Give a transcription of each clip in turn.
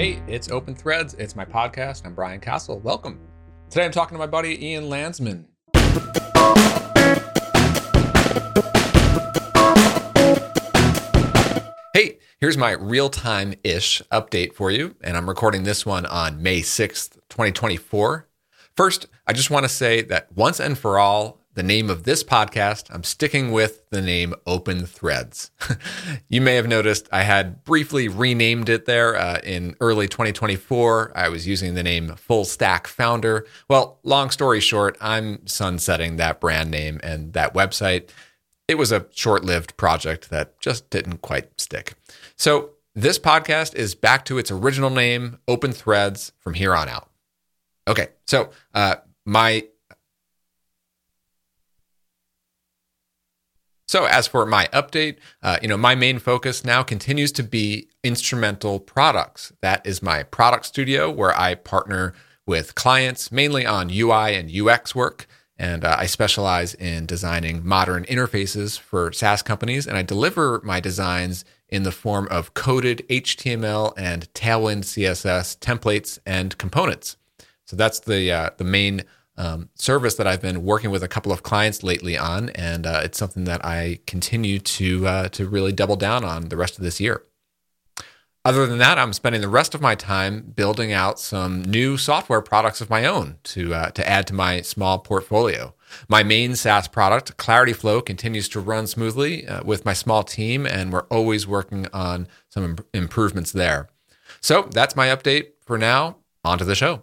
Hey, it's Open Threads. It's my podcast. I'm Brian Casel. Welcome. Today I'm talking to my buddy Ian Landsman. Hey, here's my real time ish update for you. And I'm recording this one on May 6th, 2024. First, I just want to say that once and for all, the name of this podcast, I'm sticking with the name Open Threads. you may have noticed I had briefly renamed it there uh, in early 2024. I was using the name Full Stack Founder. Well, long story short, I'm sunsetting that brand name and that website. It was a short lived project that just didn't quite stick. So, this podcast is back to its original name, Open Threads, from here on out. Okay, so uh, my So, as for my update, uh, you know, my main focus now continues to be instrumental products. That is my product studio where I partner with clients mainly on UI and UX work. And uh, I specialize in designing modern interfaces for SaaS companies. And I deliver my designs in the form of coded HTML and Tailwind CSS templates and components. So that's the uh, the main um, service that I've been working with a couple of clients lately on, and uh, it's something that I continue to uh, to really double down on the rest of this year. Other than that, I'm spending the rest of my time building out some new software products of my own to uh, to add to my small portfolio. My main SaaS product, Clarity Flow, continues to run smoothly uh, with my small team, and we're always working on some Im- improvements there. So that's my update for now. On to the show.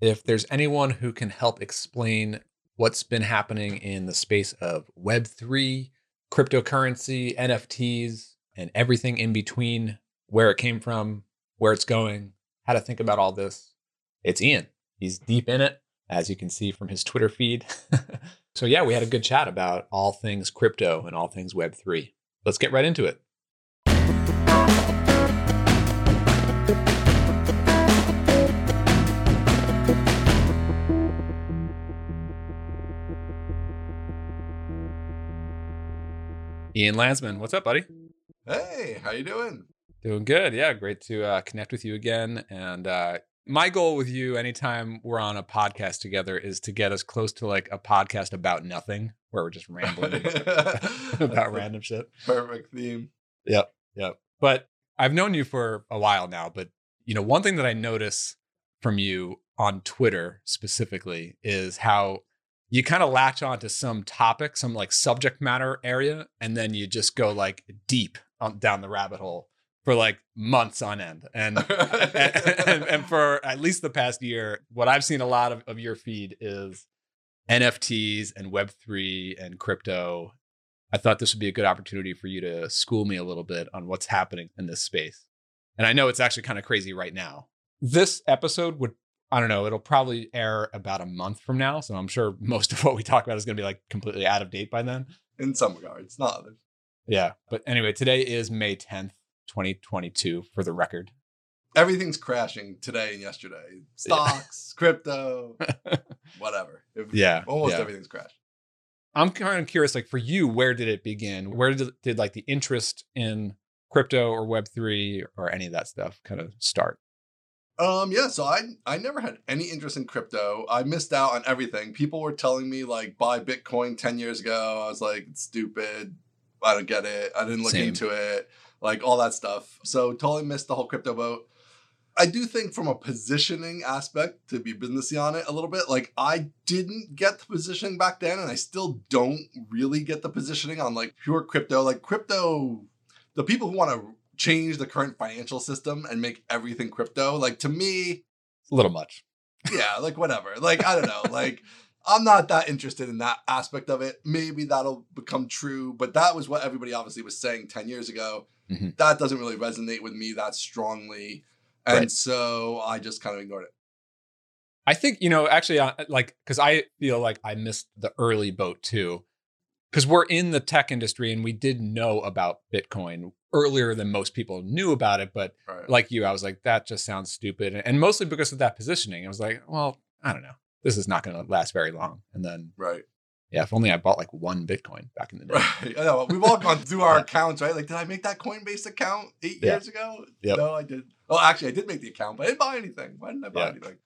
If there's anyone who can help explain what's been happening in the space of Web3, cryptocurrency, NFTs, and everything in between, where it came from, where it's going, how to think about all this, it's Ian. He's deep in it, as you can see from his Twitter feed. so, yeah, we had a good chat about all things crypto and all things Web3. Let's get right into it. Ian Landsman, what's up, buddy? Hey, how you doing? Doing good. Yeah, great to uh, connect with you again. And uh, my goal with you, anytime we're on a podcast together, is to get as close to like a podcast about nothing, where we're just rambling about random shit. Perfect theme. Yep, yep. But I've known you for a while now. But you know, one thing that I notice from you on Twitter specifically is how you kind of latch on to some topic, some like subject matter area, and then you just go like deep on, down the rabbit hole for like months on end. And, and, and, for at least the past year, what I've seen a lot of, of your feed is NFTs and Web3 and crypto. I thought this would be a good opportunity for you to school me a little bit on what's happening in this space. And I know it's actually kind of crazy right now. This episode would I don't know, it'll probably air about a month from now. So I'm sure most of what we talk about is going to be like completely out of date by then. In some regards, not others. Yeah. But anyway, today is May 10th, 2022, for the record. Everything's crashing today and yesterday. Stocks, yeah. crypto, whatever. yeah. Almost yeah. everything's crashed. I'm kind of curious, like for you, where did it begin? Where did, did like the interest in crypto or Web3 or any of that stuff kind of start? Um, yeah, so I I never had any interest in crypto. I missed out on everything. People were telling me like buy Bitcoin 10 years ago. I was like, it's stupid. I don't get it. I didn't look Same. into it. Like all that stuff. So totally missed the whole crypto boat. I do think from a positioning aspect to be businessy on it a little bit, like I didn't get the positioning back then, and I still don't really get the positioning on like pure crypto. Like crypto, the people who want to change the current financial system and make everything crypto. Like to me, it's a little much. Yeah, like whatever. Like I don't know. like I'm not that interested in that aspect of it. Maybe that'll become true, but that was what everybody obviously was saying 10 years ago. Mm-hmm. That doesn't really resonate with me that strongly. And right. so I just kind of ignored it. I think, you know, actually, uh, like, because I feel like I missed the early boat too because we're in the tech industry and we did know about Bitcoin earlier than most people knew about it. But right. like you, I was like, that just sounds stupid. And mostly because of that positioning. I was like, well, I don't know. This is not going to last very long. And then right. Yeah, if only I bought like one Bitcoin back in the day. Right. Know. We've all gone through our accounts, right? Like, did I make that Coinbase account eight Yeah. years ago? Yep. No, I did. Oh, actually, I did make the account, but I didn't buy anything. Why didn't I buy Yeah. anything?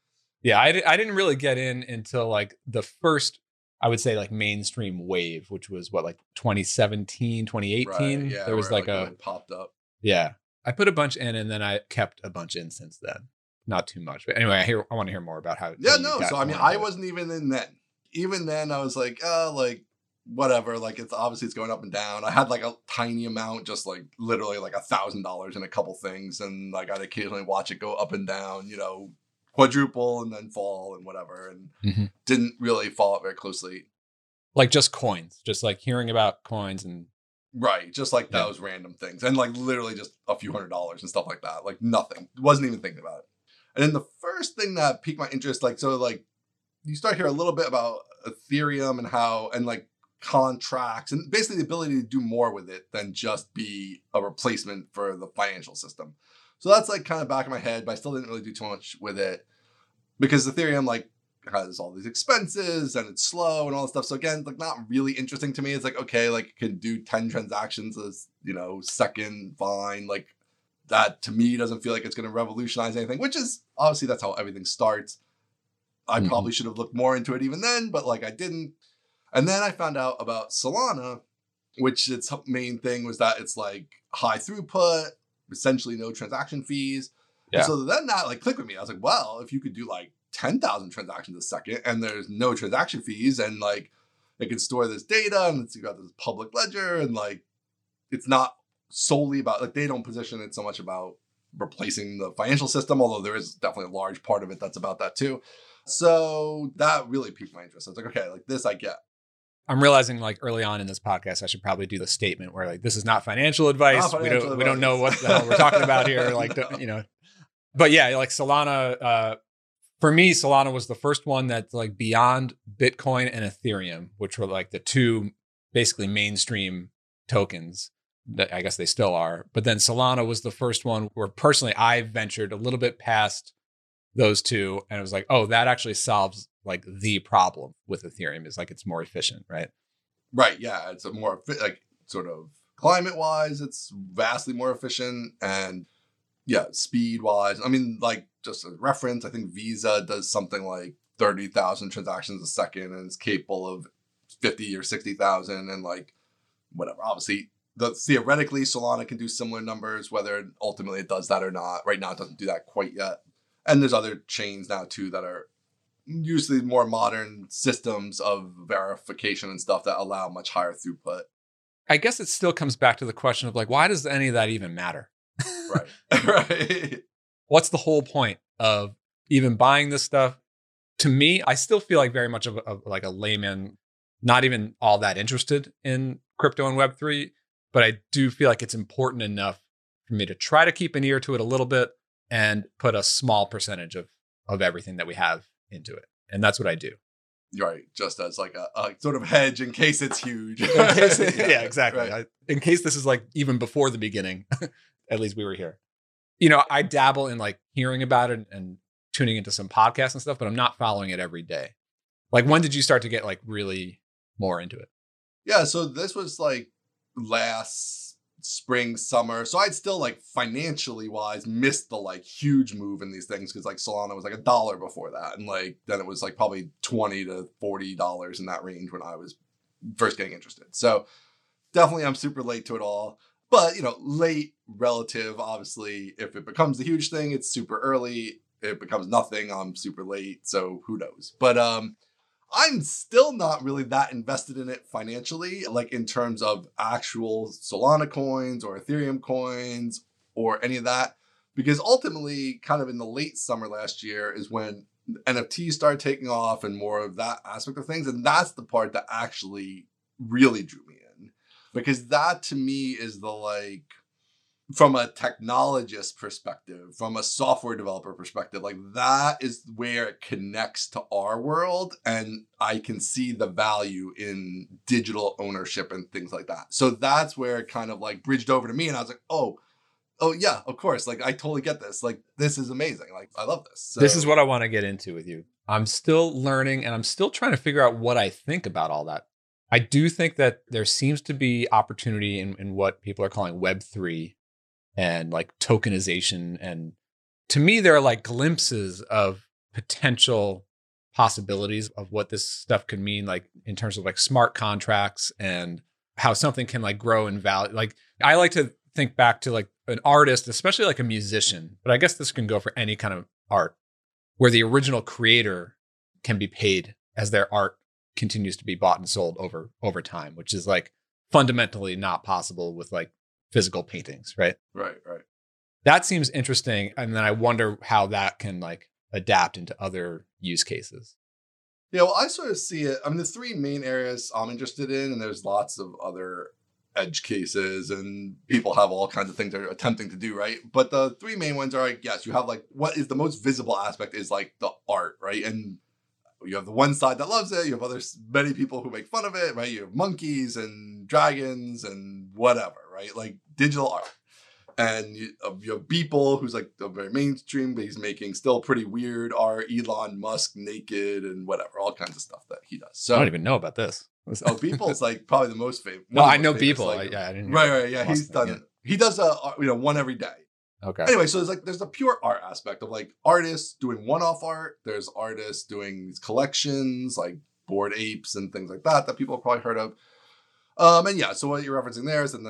Yeah, I, I didn't really get in until like the first, I would say like mainstream wave, which was what, like 2017, 2018. Right. Yeah. there was where like a, popped up. yeah, I put a bunch in and then I kept a bunch in since then. Not too much. But anyway, I hear, I want to hear more about how. Yeah, how no. So I mean, I wasn't even in then. Even then, I was like, uh, like whatever. Like it's obviously it's going up and down. I had like a tiny amount, just like literally like a thousand dollars in a couple things, and like I'd occasionally watch it go up and down. You know, quadruple and then fall and whatever, and Mhm. didn't really follow it very closely. like just coins, just like hearing about coins and Right, just like Yeah. those random things, and like literally just a few hundred dollars and stuff like that. Like nothing. Wasn't even thinking about it. And then the first thing that piqued my interest, like so, like you start hear a little bit about Ethereum and how and like contracts and basically the ability to do more with it than just be a replacement for the financial system. So that's like kind of back in my head, but I still didn't really do too much with it because Ethereum like has all these expenses and it's slow and all this stuff. So again, like not really interesting to me. It's like okay, like can do ten transactions as you know second, fine. Like that to me doesn't feel like it's going to revolutionize anything. Which is obviously that's how everything starts. I Mhm. probably should have looked more into it even then, but like I didn't. And then I found out about Solana, which its main thing was that it's like high throughput, essentially no transaction fees. And Yeah. so then that like clicked with me. I was like, well, if you could do like 10,000 transactions a second and there's no transaction fees and like it can store this data and it's got this public ledger and like it's not solely about like they don't position it so much about replacing the financial system, although there is definitely a large part of it that's about that too. So that really piqued my interest. I was like, okay, like this I get. I'm realizing like early on in this podcast, I should probably do the statement where like this is not financial advice. Not we don't we don't know what the hell we're talking about here. Like don't- you know, but yeah, like Solana. Uh, for me, Solana was the first one that's like beyond Bitcoin and Ethereum, which were like the two basically mainstream tokens. That I guess they still are. But then Solana was the first one where personally I ventured a little bit past those two and it was like, oh, that actually solves like the problem with Ethereum is like it's more efficient, right? Right. Yeah. It's a more like sort of climate wise, it's vastly more efficient and yeah, speed wise. I mean, like just a reference, I think Visa does something like 30,000 transactions a second and is capable of 50 or 60,000 and like whatever. Obviously, the theoretically Solana can do similar numbers, whether ultimately it does that or not. Right now, it doesn't do that quite yet. And there's other chains now too that are usually more modern systems of verification and stuff that allow much higher throughput. I guess it still comes back to the question of like, why does any of that even matter? Right. right. What's the whole point of even buying this stuff? To me, I still feel like very much of, a, of like a layman, not even all that interested in crypto and Web3, but I do feel like it's important enough for me to try to keep an ear to it a little bit and put a small percentage of, of everything that we have into it. And that's what I do. Right. Just as like a, a sort of hedge in case it's huge. Case- yeah, exactly. right. I, in case this is like even before the beginning, at least we were here. You know, I dabble in like hearing about it and tuning into some podcasts and stuff, but I'm not following it every day. Like, when did you start to get like really more into it? Yeah, so this was like last spring, summer. So I'd still like financially wise missed the like huge move in these things because like Solana was like a dollar before that. And like then it was like probably 20 to 40 dollars in that range when I was first getting interested. So definitely I'm super late to it all. But you know, late relative, obviously, if it becomes a huge thing, it's super early. It becomes nothing, I'm super late. So who knows? But um I'm still not really that invested in it financially, like in terms of actual Solana coins or Ethereum coins or any of that. Because ultimately, kind of in the late summer last year is when NFTs started taking off and more of that aspect of things. And that's the part that actually really drew me in. Because that to me is the like, from a technologist perspective, from a software developer perspective, like that is where it connects to our world. And I can see the value in digital ownership and things like that. So that's where it kind of like bridged over to me. And I was like, oh, oh yeah, of course. Like I totally get this. Like this is amazing. Like I love this. this is what I want to get into with you. I'm still learning and I'm still trying to figure out what I think about all that I do think that there seems to be opportunity in, in what people are calling Web3 and like tokenization. And to me, there are like glimpses of potential possibilities of what this stuff could mean, like in terms of like smart contracts and how something can like grow in value. Like I like to think back to like an artist, especially like a musician, but I guess this can go for any kind of art where the original creator can be paid as their art continues to be bought and sold over over time, which is like fundamentally not possible with like physical paintings, right? Right, right. That seems interesting, and then I wonder how that can like adapt into other use cases. Yeah, well, I sort of see it. I mean, the three main areas I'm interested in, and there's lots of other edge cases, and people have all kinds of things they're attempting to do, right? But the three main ones are like, yes, you have like what is the most visible aspect is like the art, right? And you have the one side that loves it. You have other many people who make fun of it, right? You have monkeys and dragons and whatever, right? Like digital art. And you, uh, you have Beeple, who's like very mainstream, but he's making still pretty weird art. Elon Musk naked and whatever, all kinds of stuff that he does. So I don't even know about this. oh, Beeple's like probably the most famous. No, I know Beeple. Like, yeah, I didn't. Right, right, yeah. He's done. He does a you know one every day. Okay. Anyway, so there's like there's a pure art aspect of like artists doing one-off art. There's artists doing these collections like bored apes and things like that that people have probably heard of. Um, and yeah, so what you're referencing there is that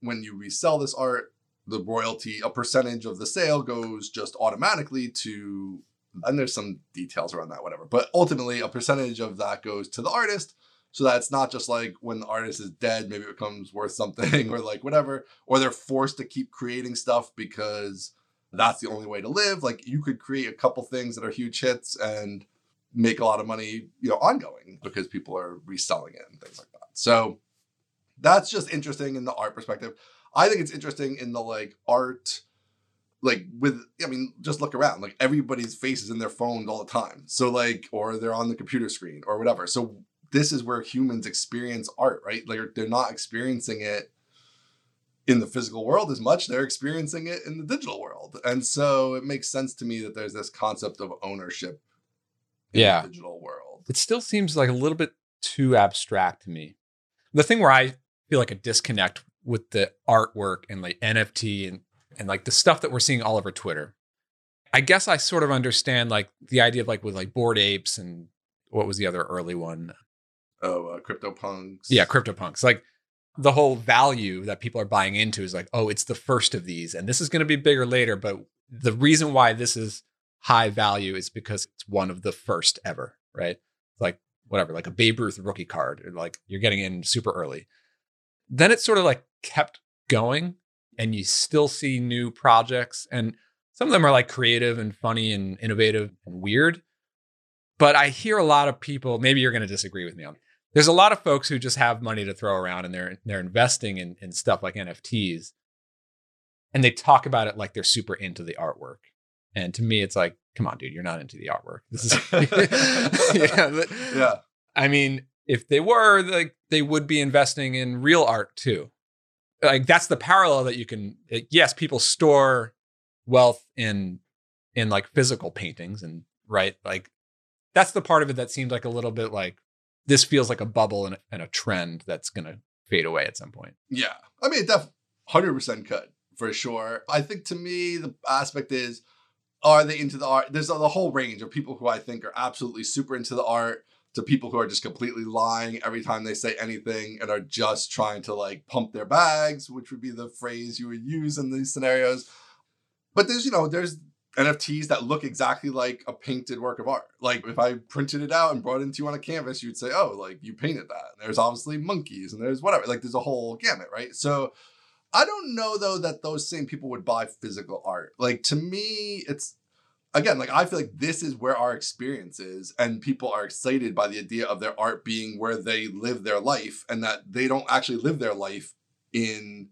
when you resell this art, the royalty, a percentage of the sale goes just automatically to, and there's some details around that, whatever. But ultimately, a percentage of that goes to the artist so that it's not just like when the artist is dead, maybe it becomes worth something or like whatever, or they're forced to keep creating stuff because that's the only way to live. Like you could create a couple things that are huge hits and make a lot of money, you know, ongoing because people are reselling it and things like that. So that's just interesting in the art perspective. I think it's interesting in the like art like with i mean just look around like everybody's face is in their phones all the time so like or they're on the computer screen or whatever so this is where humans experience art, right? Like they're not experiencing it in the physical world as much, they're experiencing it in the digital world. And so it makes sense to me that there's this concept of ownership yeah. digital world. It still seems like a little bit too abstract to me. The thing where I feel like a disconnect with the artwork and like NFT and and like the stuff that we're seeing all over Twitter. I guess I sort of understand like the idea of like with like bored apes and what was the other early one? Oh, uh, CryptoPunks. Yeah, CryptoPunks. Like the whole value that people are buying into is like, oh, it's the first of these, and this is going to be bigger later. But the reason why this is high value is because it's one of the first ever, right? Like whatever, like a Babe Ruth rookie card, or like you're getting in super early. Then it sort of like kept going, and you still see new projects, and some of them are like creative and funny and innovative and weird. But I hear a lot of people, maybe you're going to disagree with me on there's a lot of folks who just have money to throw around and they're they're investing in, in stuff like NFTs. And they talk about it like they're super into the artwork. And to me, it's like, come on, dude, you're not into the artwork. This is yeah, yeah. I mean, if they were, like they would be investing in real art too. Like that's the parallel that you can yes, people store wealth in in like physical paintings and right like that's the part of it that seems like a little bit like this feels like a bubble and, and a trend that's going to fade away at some point. Yeah. I mean, definitely 100% could for sure. I think to me, the aspect is are they into the art? There's a, the whole range of people who I think are absolutely super into the art to people who are just completely lying every time they say anything and are just trying to like pump their bags, which would be the phrase you would use in these scenarios. But there's, you know, there's NFTs that look exactly like a painted work of art. Like if I printed it out and brought it to you on a canvas, you'd say, "Oh, like you painted that." And there's obviously monkeys and there's whatever. Like there's a whole gamut, right? So I don't know though that those same people would buy physical art. Like to me, it's again like I feel like this is where our experience is, and people are excited by the idea of their art being where they live their life, and that they don't actually live their life in.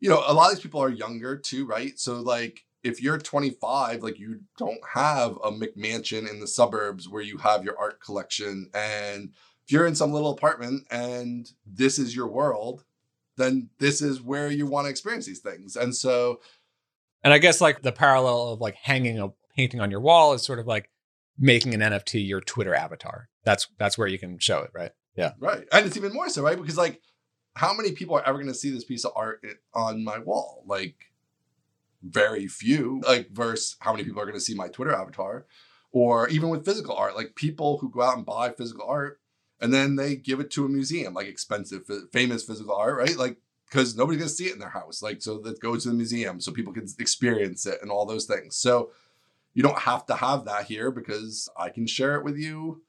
You know, a lot of these people are younger too, right? So like if you're 25, like you don't have a McMansion in the suburbs where you have your art collection. And if you're in some little apartment and this is your world, then this is where you want to experience these things. And so. And I guess like the parallel of like hanging a painting on your wall is sort of like making an NFT your Twitter avatar. That's that's where you can show it, right? Yeah. Right. And it's even more so, right? Because like how many people are ever going to see this piece of art on my wall? Like very few. Like versus how many people are going to see my Twitter avatar or even with physical art, like people who go out and buy physical art and then they give it to a museum, like expensive, famous physical art, right? Like because nobody's gonna see it in their house. Like, so that goes to the museum so people can experience it and all those things. So you don't have to have that here because I can share it with you.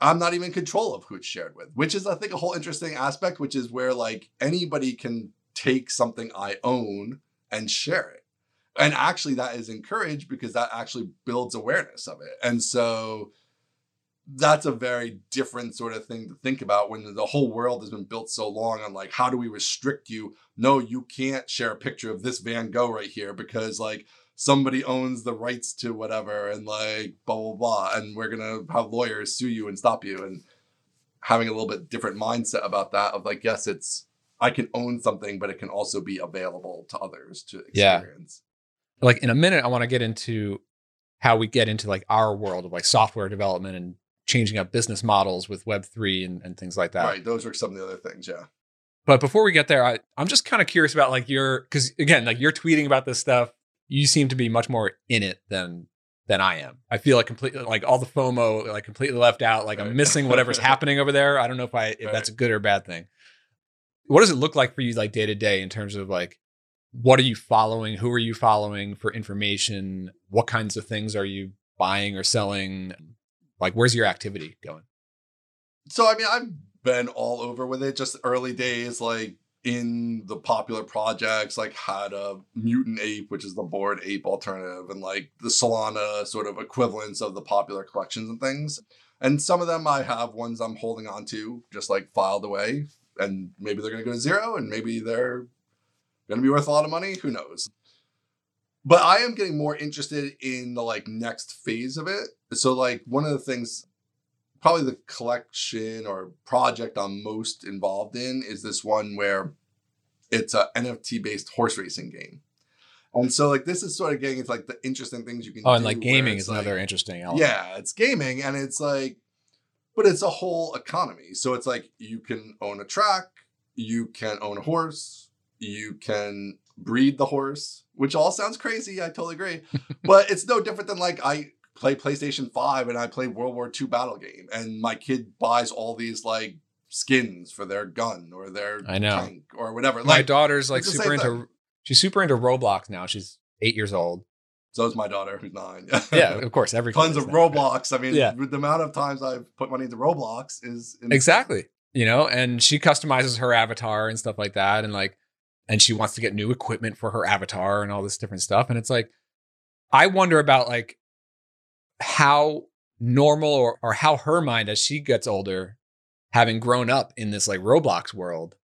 I'm not even in control of who it's shared with, which is, I think, a whole interesting aspect, which is where like anybody can take something I own and share it. And actually, that is encouraged because that actually builds awareness of it. And so that's a very different sort of thing to think about when the whole world has been built so long on like how do we restrict you? No you can't share a picture of this van gogh right here because like somebody owns the rights to whatever and like blah blah blah and we're gonna have lawyers sue you and stop you. And having a little bit different mindset about that of like yes it's i can own something but it can also be available to others to experience. Yeah. like in a minute i want to get into how we get into like our world of like software development and changing up business models with Web3 and, and things like that. Right. Those are some of the other things. Yeah. But before we get there, I, I'm just kind of curious about like your, because again, like you're tweeting about this stuff. You seem to be much more in it than than I am. I feel like completely like all the FOMO, like completely left out. Like right. I'm missing whatever's happening over there. I don't know if I if right. that's a good or bad thing. What does it look like for you, like day to day, in terms of like what are you following? Who are you following for information? What kinds of things are you buying or selling? Like, where's your activity going? So, I mean, I've been all over with it. Just early days, like in the popular projects, like had a Mutant Ape, which is the Bored Ape alternative, and like the Solana sort of equivalents of the popular collections and things. And some of them I have ones I'm holding on to, just like filed away. And maybe they're going to go to zero, and maybe they're going to be worth a lot of money. Who knows? But I am getting more interested in the like next phase of it. So like one of the things probably the collection or project I'm most involved in is this one where it's a NFT based horse racing game. And so like this is sort of getting into like the interesting things you can Oh, and like gaming is like, another interesting element. Yeah, it's gaming and it's like but it's a whole economy. So it's like you can own a track, you can own a horse, you can breed the horse, which all sounds crazy. I totally agree. but it's no different than like I play PlayStation 5 and I play World War II battle game and my kid buys all these like skins for their gun or their I know. tank or whatever. Like, my daughter's like super into thing. she's super into Roblox now. She's eight years old. So is my daughter, who's nine. yeah, of course. Every tons of Roblox. I mean, yeah. the amount of times I've put money into Roblox is insane. exactly. You know, and she customizes her avatar and stuff like that, and like and she wants to get new equipment for her avatar and all this different stuff. And it's like, I wonder about like how normal or, or how her mind as she gets older, having grown up in this like Roblox world,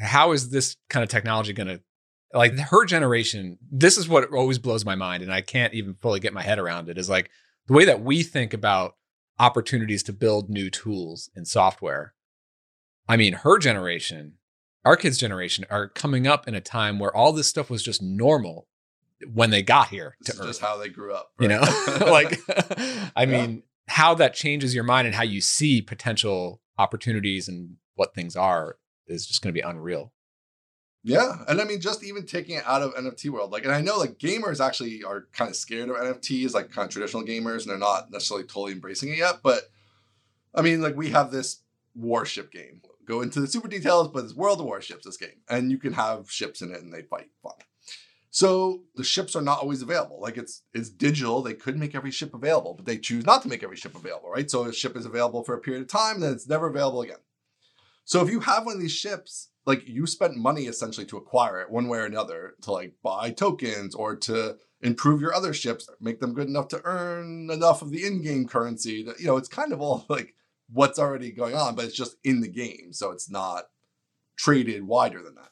how is this kind of technology going to like her generation? This is what always blows my mind. And I can't even fully get my head around it is like the way that we think about opportunities to build new tools and software. I mean, her generation our kids' generation are coming up in a time where all this stuff was just normal when they got here to this Earth. just how they grew up. Right? You know, like I mean, how that changes your mind and how you see potential opportunities and what things are is just going to be unreal. Yeah, and I mean, just even taking it out of NFT world, like, and I know like gamers actually are kind of scared of NFTs, like kind of traditional gamers, and they're not necessarily totally embracing it yet. But I mean, like we have this warship game go into the super details, but it's World of Warships, this game. And you can have ships in it and they fight. Fun. So the ships are not always available. Like it's it's digital. They could make every ship available, but they choose not to make every ship available, right? So a ship is available for a period of time, then it's never available again. So if you have one of these ships, like you spent money essentially to acquire it one way or another to like buy tokens or to improve your other ships, make them good enough to earn enough of the in-game currency. That, you know, it's kind of all like what's already going on, but it's just in the game. So it's not traded wider than that.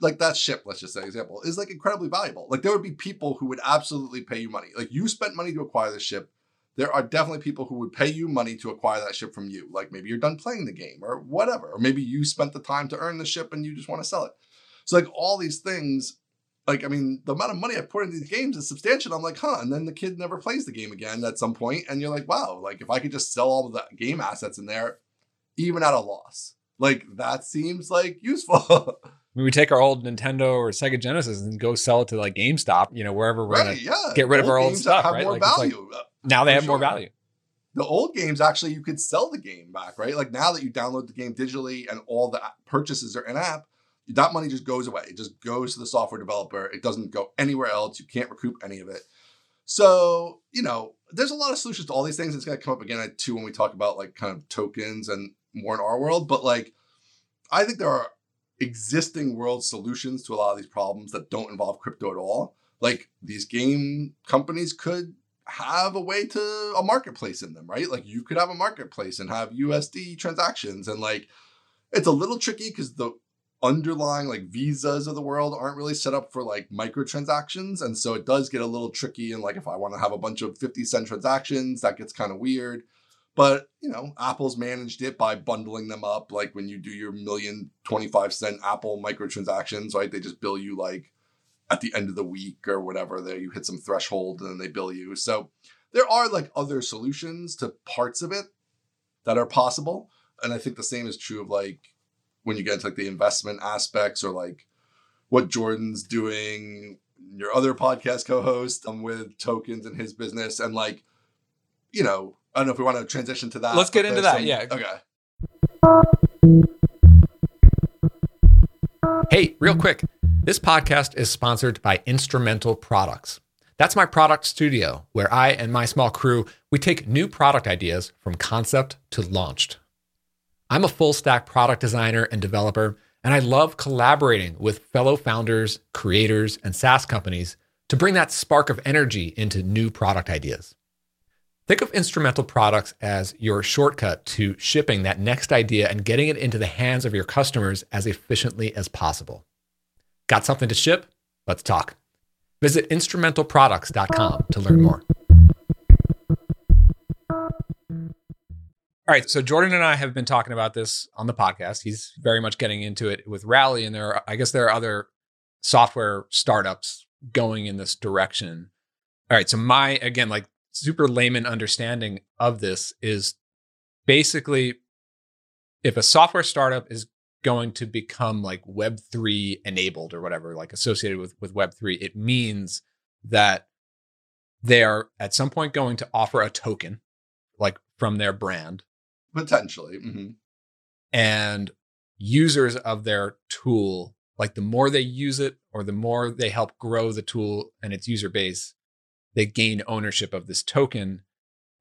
Like that ship, let's just say example, is like incredibly valuable. Like there would be people who would absolutely pay you money. Like you spent money to acquire the ship. There are definitely people who would pay you money to acquire that ship from you. Like maybe you're done playing the game or whatever. Or maybe you spent the time to earn the ship and you just want to sell it. So like all these things like I mean, the amount of money I put into these games is substantial. I'm like, huh? And then the kid never plays the game again at some point, and you're like, wow, like if I could just sell all of the game assets in there, even at a loss. Like that seems like useful. I mean, we take our old Nintendo or Sega Genesis and go sell it to like GameStop, you know, wherever we're right, gonna yeah. get rid old of our old stuff. Have right? more like, value. Like, now they have sure. more value. The old games actually you could sell the game back, right? Like now that you download the game digitally and all the purchases are in app, that money just goes away. It just goes to the software developer. It doesn't go anywhere else. You can't recoup any of it. So, you know, there's a lot of solutions to all these things. It's going to come up again too when we talk about like kind of tokens and more in our world. But like, I think there are existing world solutions to a lot of these problems that don't involve crypto at all. Like these game companies could have a way to a marketplace in them, right? Like you could have a marketplace and have USD transactions and like it's a little tricky because the underlying like visas of the world aren't really set up for like microtransactions and so it does get a little tricky and like if i want to have a bunch of 50 cent transactions that gets kind of weird but you know, Apple's managed it by bundling them up. Like when you do your million 25 cent Apple microtransactions, right? They just bill you like at the end of the week or whatever. There you hit some threshold and then they bill you. So there are like other solutions to parts of it that are possible. And I think the same is true of like when you get into like the investment aspects or like what Jordan's doing, your other podcast co-host um, with tokens and his business and like, you know, I don't know if we want to transition to that. Let's get into that. Some, yeah. Okay. Hey, real quick. This podcast is sponsored by Instrumental Products. That's my product studio where I and my small crew, we take new product ideas from concept to launched. I'm a full stack product designer and developer, and I love collaborating with fellow founders, creators, and SaaS companies to bring that spark of energy into new product ideas. Think of instrumental products as your shortcut to shipping that next idea and getting it into the hands of your customers as efficiently as possible. Got something to ship? Let's talk. Visit instrumentalproducts.com to learn more. All right, so Jordan and I have been talking about this on the podcast. He's very much getting into it with Rally, and there are, I guess, there are other software startups going in this direction. All right, so my again, like super layman understanding of this is basically if a software startup is going to become like web3 enabled or whatever like associated with with web3 it means that they are at some point going to offer a token like from their brand potentially mm-hmm. and users of their tool like the more they use it or the more they help grow the tool and its user base they gain ownership of this token.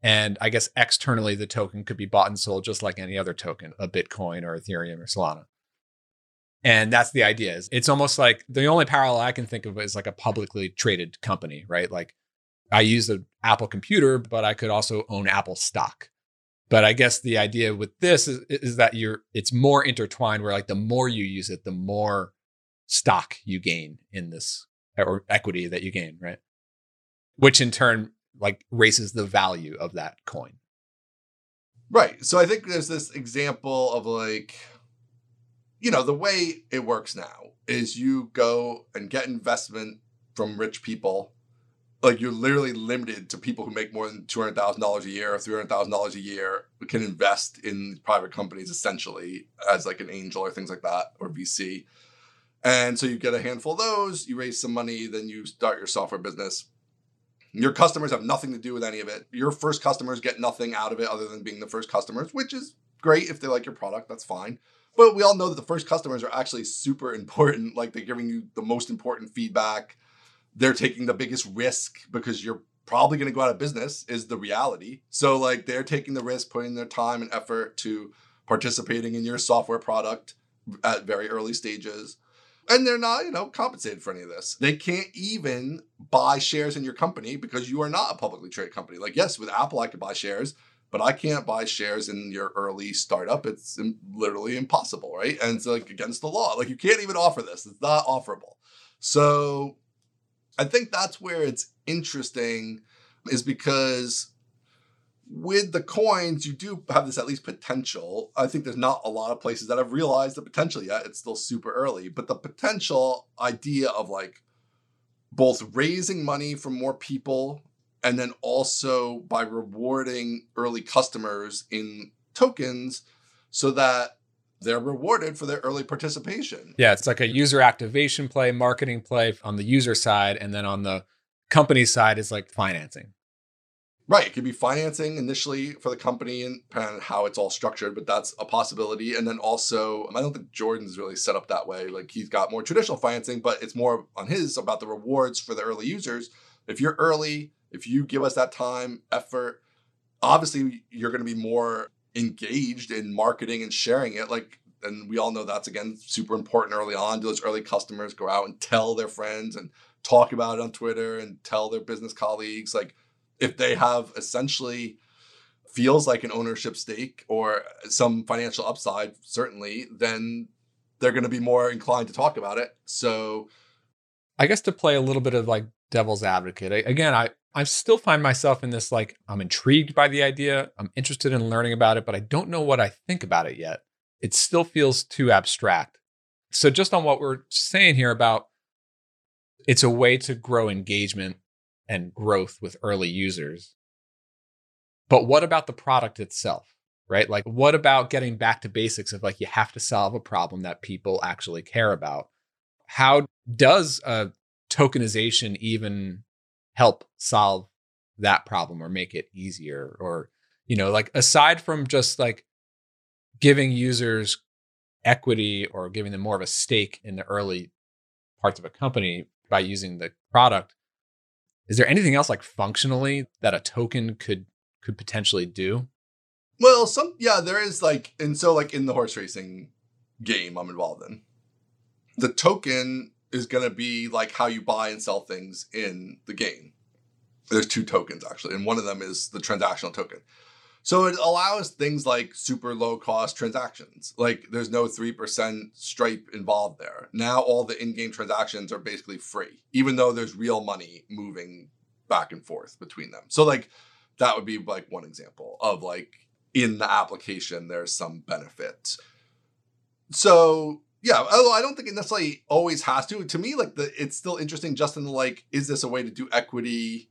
And I guess externally, the token could be bought and sold just like any other token, a Bitcoin or Ethereum or Solana. And that's the idea. Is it's almost like the only parallel I can think of is like a publicly traded company, right? Like I use the Apple computer, but I could also own Apple stock. But I guess the idea with this is, is that you're it's more intertwined where like the more you use it, the more stock you gain in this or equity that you gain, right? which in turn like raises the value of that coin. Right. So I think there's this example of like, you know, the way it works now is you go and get investment from rich people. Like you're literally limited to people who make more than two hundred thousand dollars a year or three hundred thousand dollars a year can invest in private companies essentially as like an angel or things like that or VC. And so you get a handful of those, you raise some money, then you start your software business your customers have nothing to do with any of it. Your first customers get nothing out of it other than being the first customers, which is great if they like your product, that's fine. But we all know that the first customers are actually super important. Like they're giving you the most important feedback. They're taking the biggest risk because you're probably going to go out of business, is the reality. So, like, they're taking the risk, putting their time and effort to participating in your software product at very early stages and they're not, you know, compensated for any of this. They can't even buy shares in your company because you are not a publicly traded company. Like, yes, with Apple, I could buy shares, but I can't buy shares in your early startup. It's literally impossible, right? And it's like against the law. Like, you can't even offer this. It's not offerable. So, I think that's where it's interesting, is because with the coins, you do have this at least potential. I think there's not a lot of places that have realized the potential yet. It's still super early, but the potential idea of like both raising money from more people and then also by rewarding early customers in tokens so that they're rewarded for their early participation. Yeah, it's like a user activation play, marketing play on the user side, and then on the company side is like financing. Right. It could be financing initially for the company and how it's all structured, but that's a possibility. And then also, I don't think Jordan's really set up that way. Like he's got more traditional financing, but it's more on his about the rewards for the early users. If you're early, if you give us that time, effort, obviously you're going to be more engaged in marketing and sharing it. Like, and we all know that's again super important early on. Do those early customers go out and tell their friends and talk about it on Twitter and tell their business colleagues? Like, if they have essentially feels like an ownership stake or some financial upside, certainly, then they're going to be more inclined to talk about it. So, I guess to play a little bit of like devil's advocate, again, I, I still find myself in this like, I'm intrigued by the idea. I'm interested in learning about it, but I don't know what I think about it yet. It still feels too abstract. So, just on what we're saying here about it's a way to grow engagement and growth with early users. But what about the product itself? Right? Like, what about getting back to basics of like, you have to solve a problem that people actually care about? How does a tokenization even help solve that problem or make it easier? Or, you know, like, aside from just like giving users equity or giving them more of a stake in the early parts of a company by using the product, is there anything else like functionally that a token could could potentially do? Well, some yeah, there is like and so like in the horse racing game I'm involved in. The token is going to be like how you buy and sell things in the game. There's two tokens actually, and one of them is the transactional token. So it allows things like super low cost transactions. Like there's no 3% Stripe involved there. Now all the in game transactions are basically free, even though there's real money moving back and forth between them. So, like, that would be like one example of like in the application, there's some benefit. So, yeah, although I don't think it necessarily always has to. To me, like the it's still interesting just in the like, is this a way to do equity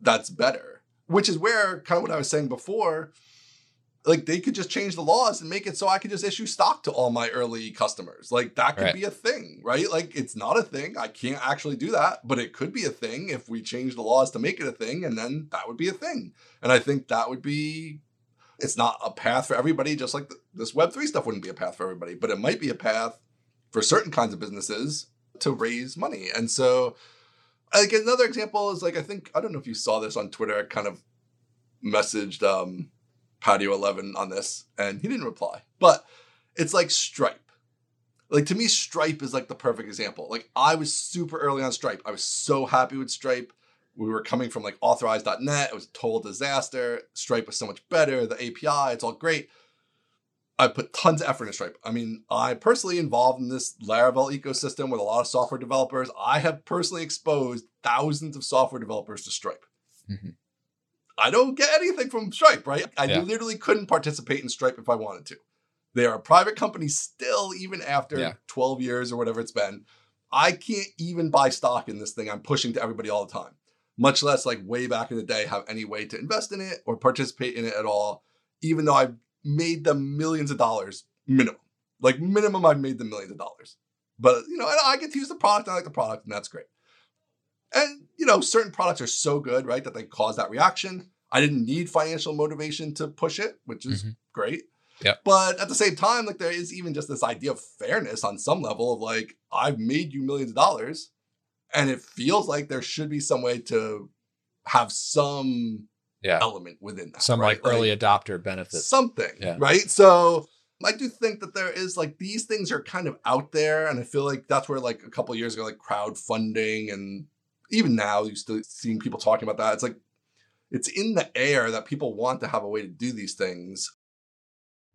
that's better? which is where kind of what I was saying before. Like they could just change the laws and make it so I could just issue stock to all my early customers. Like that could right. be a thing, right? Like it's not a thing. I can't actually do that, but it could be a thing if we change the laws to make it a thing, and then that would be a thing. And I think that would be it's not a path for everybody, just like the, this Web3 stuff wouldn't be a path for everybody, but it might be a path for certain kinds of businesses to raise money. And so like another example is like I think I don't know if you saw this on Twitter. I kind of messaged um, patio11 on this, and he didn't reply. But it's like Stripe. Like to me, Stripe is like the perfect example. Like I was super early on Stripe. I was so happy with Stripe. We were coming from like Authorize.net. It was a total disaster. Stripe was so much better. The API, it's all great. I put tons of effort into Stripe. I mean, I personally involved in this Laravel ecosystem with a lot of software developers. I have personally exposed thousands of software developers to Stripe. Mm-hmm. I don't get anything from Stripe, right? I yeah. literally couldn't participate in Stripe if I wanted to. They are a private company still, even after yeah. 12 years or whatever it's been. I can't even buy stock in this thing I'm pushing to everybody all the time, much less like way back in the day have any way to invest in it or participate in it at all, even though I've made them millions of dollars minimum. Like minimum, I've made them millions of dollars. But you know, I get to use the product. I like the product, and that's great. And you know, certain products are so good, right, that they cause that reaction. I didn't need financial motivation to push it, which is mm-hmm. great. Yeah. But at the same time, like there is even just this idea of fairness on some level of like, I've made you millions of dollars. And it feels like there should be some way to have some yeah. element within that. Some right? like early like, adopter benefits. Something. Yeah. Right. So I do think that there is like these things are kind of out there. And I feel like that's where like a couple years ago, like crowdfunding and even now you still seeing people talking about that. It's like it's in the air that people want to have a way to do these things.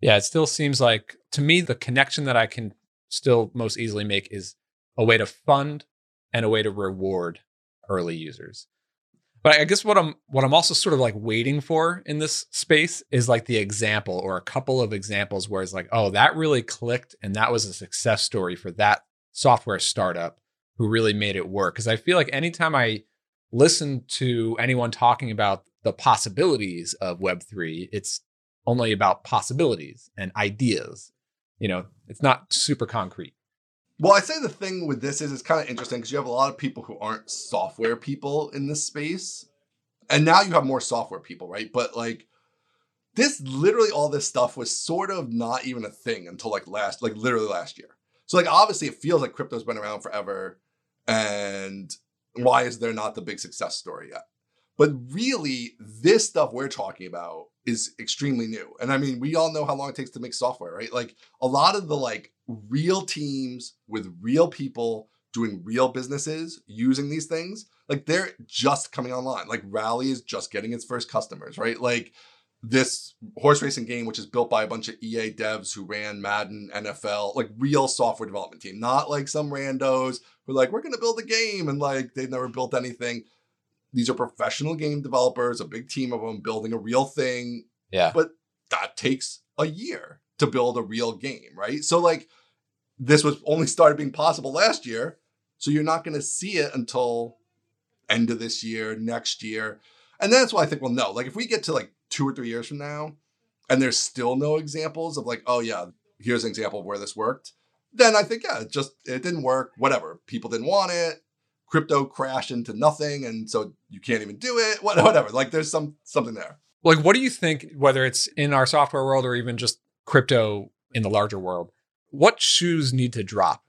Yeah, it still seems like to me the connection that I can still most easily make is a way to fund and a way to reward early users. But I guess what I'm what I'm also sort of like waiting for in this space is like the example or a couple of examples where it's like, oh, that really clicked and that was a success story for that software startup who really made it work. Because I feel like anytime I listen to anyone talking about the possibilities of Web3, it's only about possibilities and ideas. You know, it's not super concrete. Well, I say the thing with this is it's kind of interesting because you have a lot of people who aren't software people in this space. And now you have more software people, right? But like this literally all this stuff was sort of not even a thing until like last like literally last year. So like obviously it feels like crypto's been around forever and why is there not the big success story yet? But really this stuff we're talking about is extremely new. And I mean, we all know how long it takes to make software, right? Like a lot of the like real teams with real people doing real businesses using these things, like they're just coming online. Like Rally is just getting its first customers, right? Like this horse racing game, which is built by a bunch of EA devs who ran Madden, NFL, like real software development team, not like some randos who are like, we're going to build a game and like they've never built anything. These are professional game developers, a big team of them building a real thing. Yeah. But that takes a year to build a real game, right? So like this was only started being possible last year. So you're not going to see it until end of this year, next year. And that's why I think we'll know. Like if we get to like two or three years from now and there's still no examples of like, oh yeah, here's an example of where this worked, then I think, yeah, it just it didn't work. Whatever. People didn't want it. Crypto crashed into nothing, and so you can't even do it. Whatever. Like there's some something there. Like, what do you think, whether it's in our software world or even just crypto in the larger world, what shoes need to drop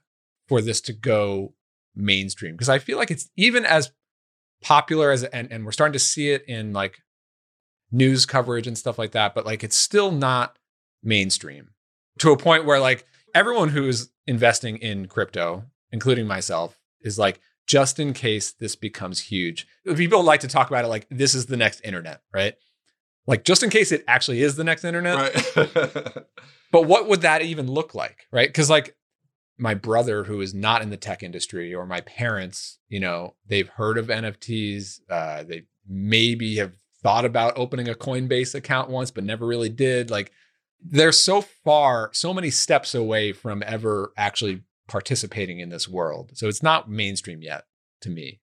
for this to go mainstream? Because I feel like it's even as popular as and, and we're starting to see it in like news coverage and stuff like that, but like it's still not mainstream to a point where like everyone who is investing in crypto, including myself, is like, just in case this becomes huge. People like to talk about it like this is the next internet, right? Like just in case it actually is the next internet. Right. but what would that even look like, right? Because like my brother who is not in the tech industry or my parents, you know, they've heard of NFTs. Uh, they maybe have thought about opening a Coinbase account once, but never really did. Like they're so far, so many steps away from ever actually participating in this world. So it's not mainstream yet to me.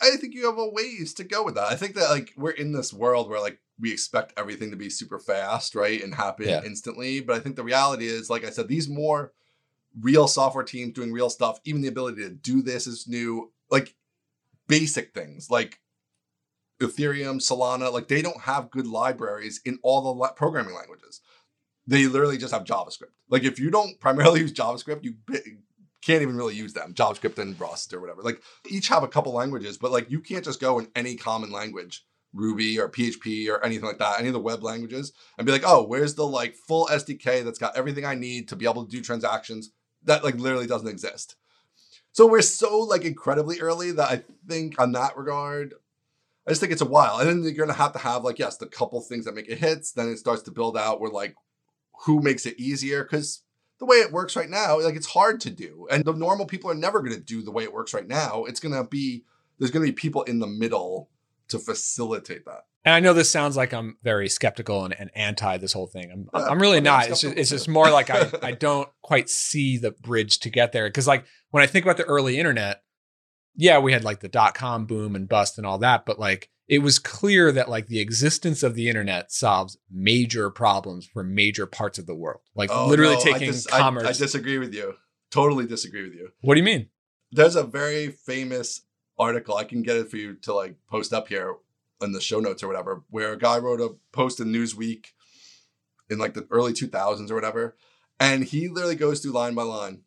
I think you have a ways to go with that. I think that like we're in this world where like we expect everything to be super fast, right? And happen yeah. instantly. But I think the reality is, like I said, these more real software teams doing real stuff, even the ability to do this is new. Like basic things like Ethereum, Solana, like they don't have good libraries in all the la- programming languages. They literally just have JavaScript. Like if you don't primarily use JavaScript, you can't even really use them. JavaScript and Rust or whatever. Like each have a couple languages, but like you can't just go in any common language, Ruby or PHP or anything like that, any of the web languages, and be like, oh, where's the like full SDK that's got everything I need to be able to do transactions? That like literally doesn't exist. So we're so like incredibly early that I think on that regard, I just think it's a while. And then you're gonna have to have like, yes, the couple things that make it hits. Then it starts to build out where like who makes it easier. Cause the way it works right now, like it's hard to do. And the normal people are never gonna do the way it works right now. It's gonna be there's gonna be people in the middle to facilitate that. And I know this sounds like I'm very skeptical and, and anti this whole thing. I'm, yeah, I'm really not. It's just, it's just more like I, I don't quite see the bridge to get there. Cause like when I think about the early internet, yeah, we had like the dot com boom and bust and all that, but like it was clear that like the existence of the internet solves major problems for major parts of the world. Like oh, literally no, taking I dis- commerce. I, I disagree with you. Totally disagree with you. What do you mean? There's a very famous article. I can get it for you to like post up here in the show notes or whatever, where a guy wrote a post in Newsweek in like the early 2000s or whatever. And he literally goes through line by line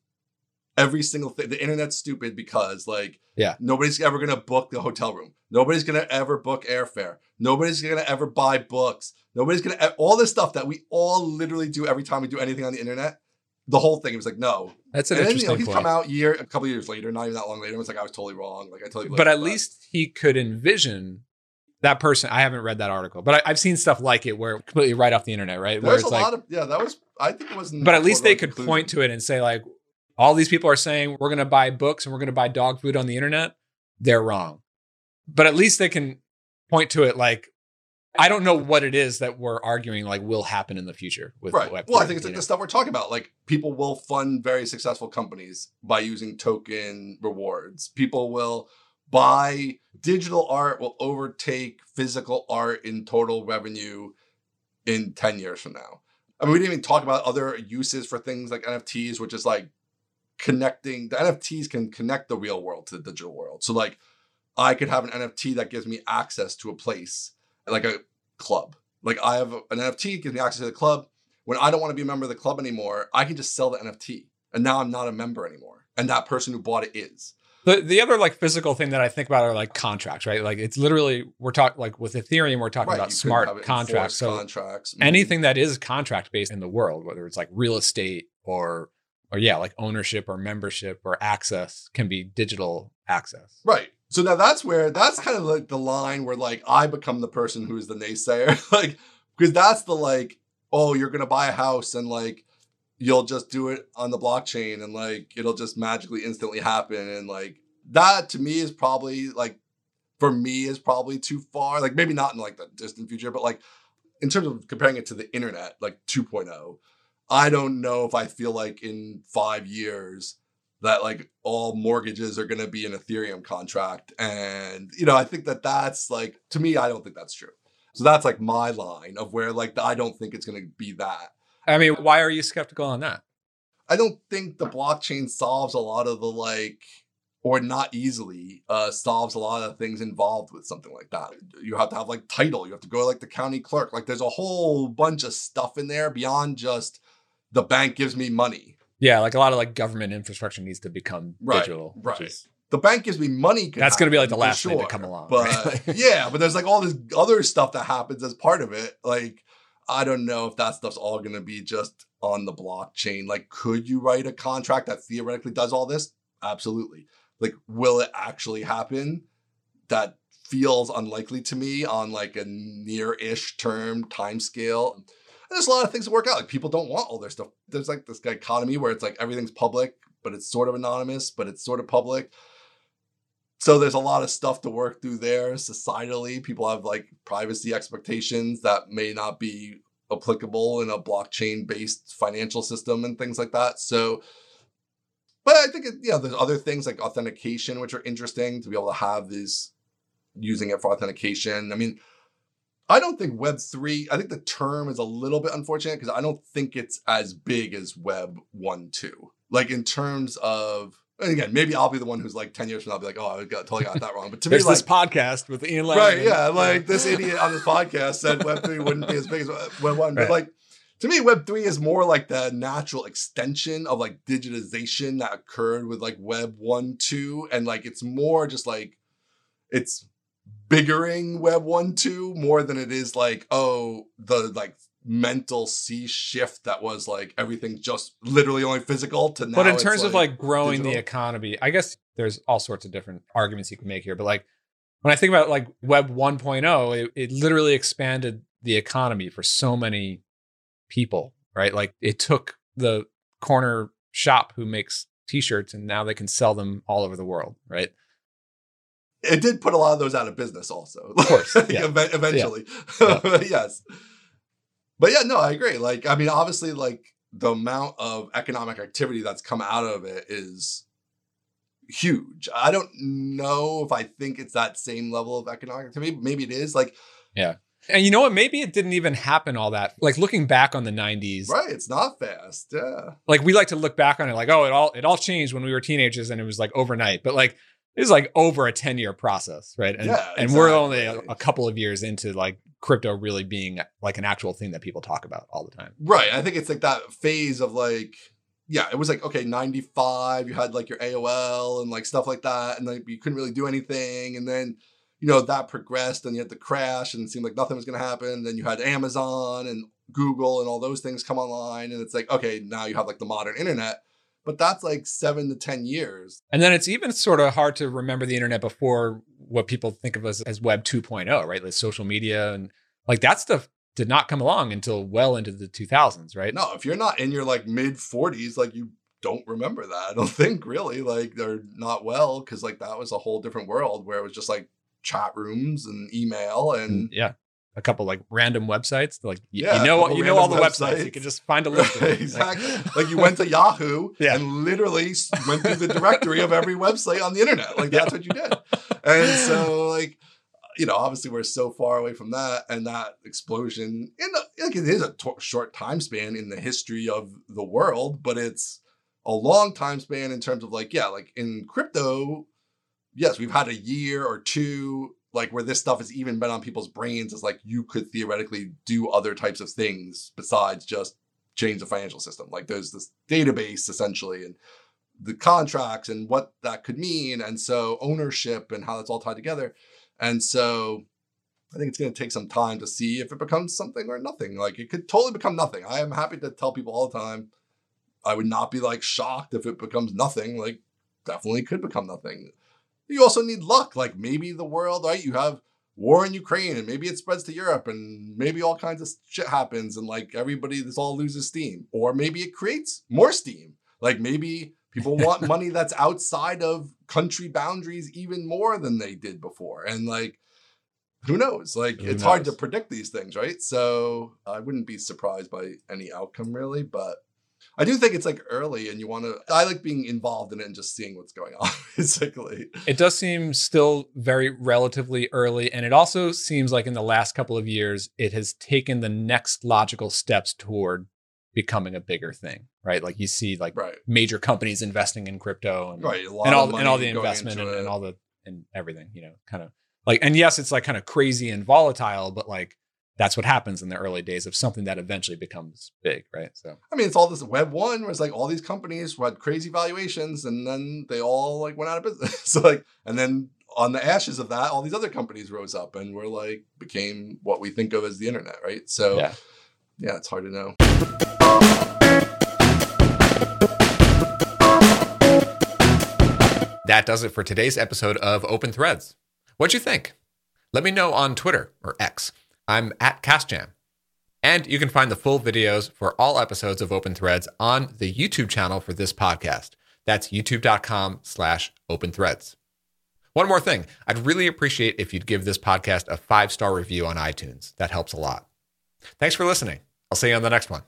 every single thing. The internet's stupid because like yeah, nobody's ever gonna book the hotel room. Nobody's gonna ever book airfare. Nobody's gonna ever buy books. Nobody's gonna all this stuff that we all literally do every time we do anything on the internet. The whole thing It was like no. That's an and interesting then, you know, he's come out year a couple years later, not even that long later. It was like I was totally wrong. Like I totally. But at least he could envision that person. I haven't read that article, but I, have seen stuff like it where completely right off the internet, right? There's a like, lot of yeah. That was I think it was. But at least they could conclusion. point to it and say like, all these people are saying we're going to buy books and we're going to buy dog food on the internet, they're wrong. But at least they can point to it like, I don't know what it is that we're arguing like will happen in the future with right. Web3, well, I think it's like know? the stuff we're talking about. Like people will fund very successful companies by using token rewards. People will buy digital art will overtake physical art in total revenue in 10 years from now. I mean, we didn't even talk about other uses for things like NFTs, which is like connecting the NFTs can connect the real world to the digital world. So like I could have an NFT that gives me access to a place, like a club. Like I have an NFT gives me access to the club. When I don't want to be a member of the club anymore, I can just sell the NFT. And now I'm not a member anymore. And that person who bought it is. The the other like physical thing that I think about are like contracts, right? Like it's literally we're talking like with Ethereum, we're talking Right, about smart contracts. So contracts. Mhm. anything that is contract based in the world, whether it's like real estate or or yeah, like ownership or membership or access can be digital access. Right. So now that's where that's kind of like the line where like I become the person who is the naysayer. like because that's the like, oh, you're gonna buy a house and like you'll just do it on the blockchain and like it'll just magically instantly happen. And like that to me is probably like for me is probably too far. Like maybe not in like the distant future, but like in terms of comparing it to the internet, like 2.0, I don't know if I feel like in five years that like all mortgages are going to be an Ethereum contract. And, you know, I think that that's like, to me, I don't think that's true. So that's like my line of where like I don't think it's going to be that. I mean, why are you skeptical on that? I don't think the blockchain solves a lot of the like, or not easily uh, solves a lot of things involved with something like that. You have to have like title. You have to go to like the county clerk. Like there's a whole bunch of stuff in there beyond just the bank gives me money. Yeah, like a lot of like government infrastructure needs to become Right, digital. right. is- The bank gives me money. That's gonna be like the last thing to come along, But right? yeah, but there's like all this other stuff that happens as part of it. Like I don't know if that stuff's all gonna be just on the blockchain. Like, could you write a contract that theoretically does all this? Absolutely. Like, will it actually happen? That feels unlikely to me on like a near-ish term time scale. And there's a lot of things that work out. Like people don't want all their stuff. There's like this dichotomy where it's like everything's public, but it's sort of anonymous, but it's sort of public. So there's a lot of stuff to work through there societally. People have like privacy expectations that may not be applicable in a blockchain based financial system and things like that. So, but I think, it, you know, there's other things like authentication, which are interesting to be able to have these using it for authentication. I mean, I don't think Web3, I think the term is a little bit unfortunate because I don't think it's as big as Web 1 2. Like in terms of, and again, maybe I'll be the one who's like 10 years from now, I'll be like, oh, I got, totally got that wrong. But to There's me, like, this podcast with Ian Lam. right, yeah, like this idiot on this podcast said Web3 wouldn't be as big as Web 1. But like, to me, Web3 is more like the natural extension of like digitization that occurred with like Web 1, 2. And like, it's more just like, it's biggering Web 1, 2 more than it is like, oh, the like mental sea shift that was like everything just literally only physical to now. But in terms of like growing the economy, I guess there's all sorts of different arguments you can make here. But like when I think about like Web 1.0, it, it literally expanded the economy for so many people, right? Like it took the corner shop who makes t-shirts and now they can sell them all over the world, right? It did put a lot of those out of business also of course, yeah. eventually Yeah. yes but yeah no i agree like i mean obviously like the amount of economic activity that's come out of it is huge i don't know if i think it's that same level of economic activity maybe it is like yeah. And you know what? Maybe it didn't even happen all that. Like looking back on the 90s, right it's not fast yeah like we like to look back on it like, oh, it all it all changed when we were teenagers and it was like overnight. But like it was like over a 10 year process, right? And Yeah, and we're only a, a couple of years into like crypto really being like an actual thing that people talk about all the time. Right. I think it's like that phase of like, yeah, it was like, okay, 95, you had like your AOL and like stuff like that. And like you couldn't really do anything. And then, you know, that progressed and you had the crash and it seemed like nothing was going to happen. Then you had Amazon and Google and all those things come online. And it's like, okay, now you have like the modern internet. But that's like seven to 10 years. And then it's even sort of hard to remember the internet before what people think of as, as web 2.0, right? Like social media and like that stuff did not come along until well into the 2000s, right? No, if you're not in your like mid 40s, like you don't remember that. I don't think really. Like they're not well because like that was a whole different world where it was just like chat rooms and email and And yeah, a couple like random websites. Like y- Yeah, you know, you know all the random websites. You can just find a list. Right. Like- exactly. Like you went to Yahoo Yeah. and literally went through the directory of every website on the internet. Like that's what you did. And so like you know, obviously we're so far away from that and that explosion. In the, like it is a t- short time span in the history of the world, but it's a long time span in terms of like, yeah, like in crypto, yes, we've had a year or two like where this stuff has even been on people's brains is like you could theoretically do other types of things besides just change the financial system. Like there's this database essentially and the contracts and what that could mean. And so ownership and how that's all tied together. And so I think it's going to take some time to see if it becomes something or nothing. Like it could totally become nothing. I am happy to tell people all the time. I would not be like shocked if it becomes nothing. Like definitely could become nothing. You also need luck. Like maybe the world, right? You have war in Ukraine and maybe it spreads to Europe and maybe all kinds of shit happens and like everybody this all loses steam. Or maybe it creates more steam. Like maybe people want money that's outside of country boundaries even more than they did before. And like who knows? Like who it's knows? hard to predict these things, right? So I wouldn't be surprised by any outcome really, but I do think it's like early and you want to, I like being involved in it and just seeing what's going on, basically. It does seem still very relatively early. And it also seems like in the last couple of years, it has taken the next logical steps toward becoming a bigger thing, right? Like you see like right. major companies investing in crypto and, right. and all, and all the investment and, and all the, and everything, you know, kind of like, and yes, it's like kind of crazy and volatile, but like that's what happens in the early days of something that eventually becomes big, right? So I mean, it's all this Web one was like all these companies had crazy valuations, and then they all like went out of business. so like, and then on the ashes of that, all these other companies rose up and were like became what we think of as the internet, right? So yeah, yeah it's hard to know. That does it for today's episode of Open Threads. What'd you think? Let me know on Twitter or X I'm at CasJam. And you can find the full videos for all episodes of Open Threads on the YouTube channel for this podcast. That's youtube.com slash open threads. One more thing. I'd really appreciate if you'd give this podcast a five star review on iTunes. That helps a lot. Thanks for listening. I'll see you on the next one.